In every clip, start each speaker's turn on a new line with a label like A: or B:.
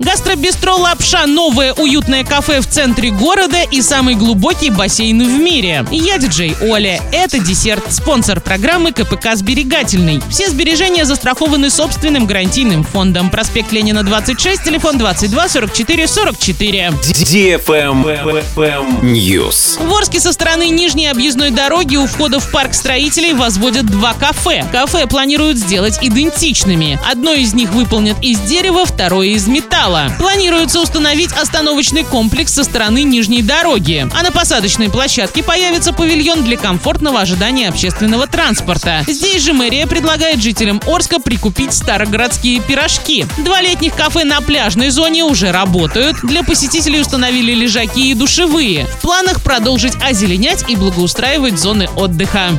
A: Гастробистро «Лапша» – новое уютное кафе в центре города и самый глубокий бассейн в мире. Я диджей Оля. Это десерт. Спонсор программы КПК «Сберегательный». Все сбережения застрахованы собственным гарантийным фондом. Проспект Ленина, 26, телефон 22 44 44.
B: News.
A: В Орске со стороны Нижней объездной дороги у входа в парк строителей возводят два кафе. Кафе планируют сделать идентичными. Одно из них выполнят из дерева, второе из металла материала. Планируется установить остановочный комплекс со стороны нижней дороги. А на посадочной площадке появится павильон для комфортного ожидания общественного транспорта. Здесь же мэрия предлагает жителям Орска прикупить старогородские пирожки. Два летних кафе на пляжной зоне уже работают. Для посетителей установили лежаки и душевые. В планах продолжить озеленять и благоустраивать зоны отдыха.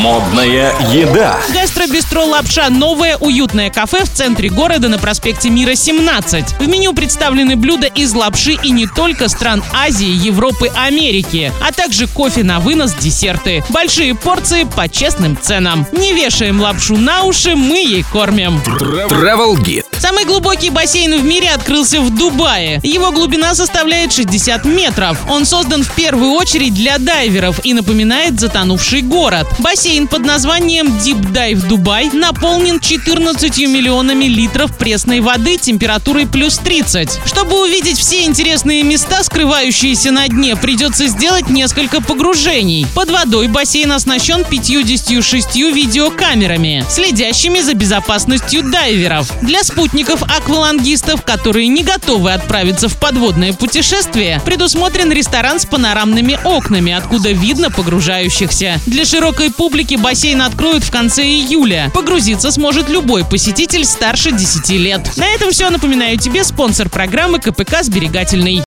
B: Модная еда.
A: Гастробистро «Лапша» – новое уютное кафе в центре города на проспекте Мира, 17. В меню представлены блюда из лапши и не только стран Азии, Европы, Америки, а также кофе на вынос, десерты. Большие порции по честным ценам. Не вешаем лапшу на уши, мы ей кормим.
B: Travel Guide.
A: Самый глубокий бассейн в мире открылся в Дубае. Его глубина составляет 60 метров. Он создан в первую очередь для дайверов и напоминает затонувший город. Бассейн под названием Deep Dive Дубай наполнен 14 миллионами литров пресной воды температурой плюс плюс 30. Чтобы увидеть все интересные места, скрывающиеся на дне, придется сделать несколько погружений. Под водой бассейн оснащен 56 видеокамерами, следящими за безопасностью дайверов. Для спутников-аквалангистов, которые не готовы отправиться в подводное путешествие, предусмотрен ресторан с панорамными окнами, откуда видно погружающихся. Для широкой публики бассейн откроют в конце июля. Погрузиться сможет любой посетитель старше 10 лет. На этом все. Напоминаю тебе спонсор программы КПК «Сберегательный».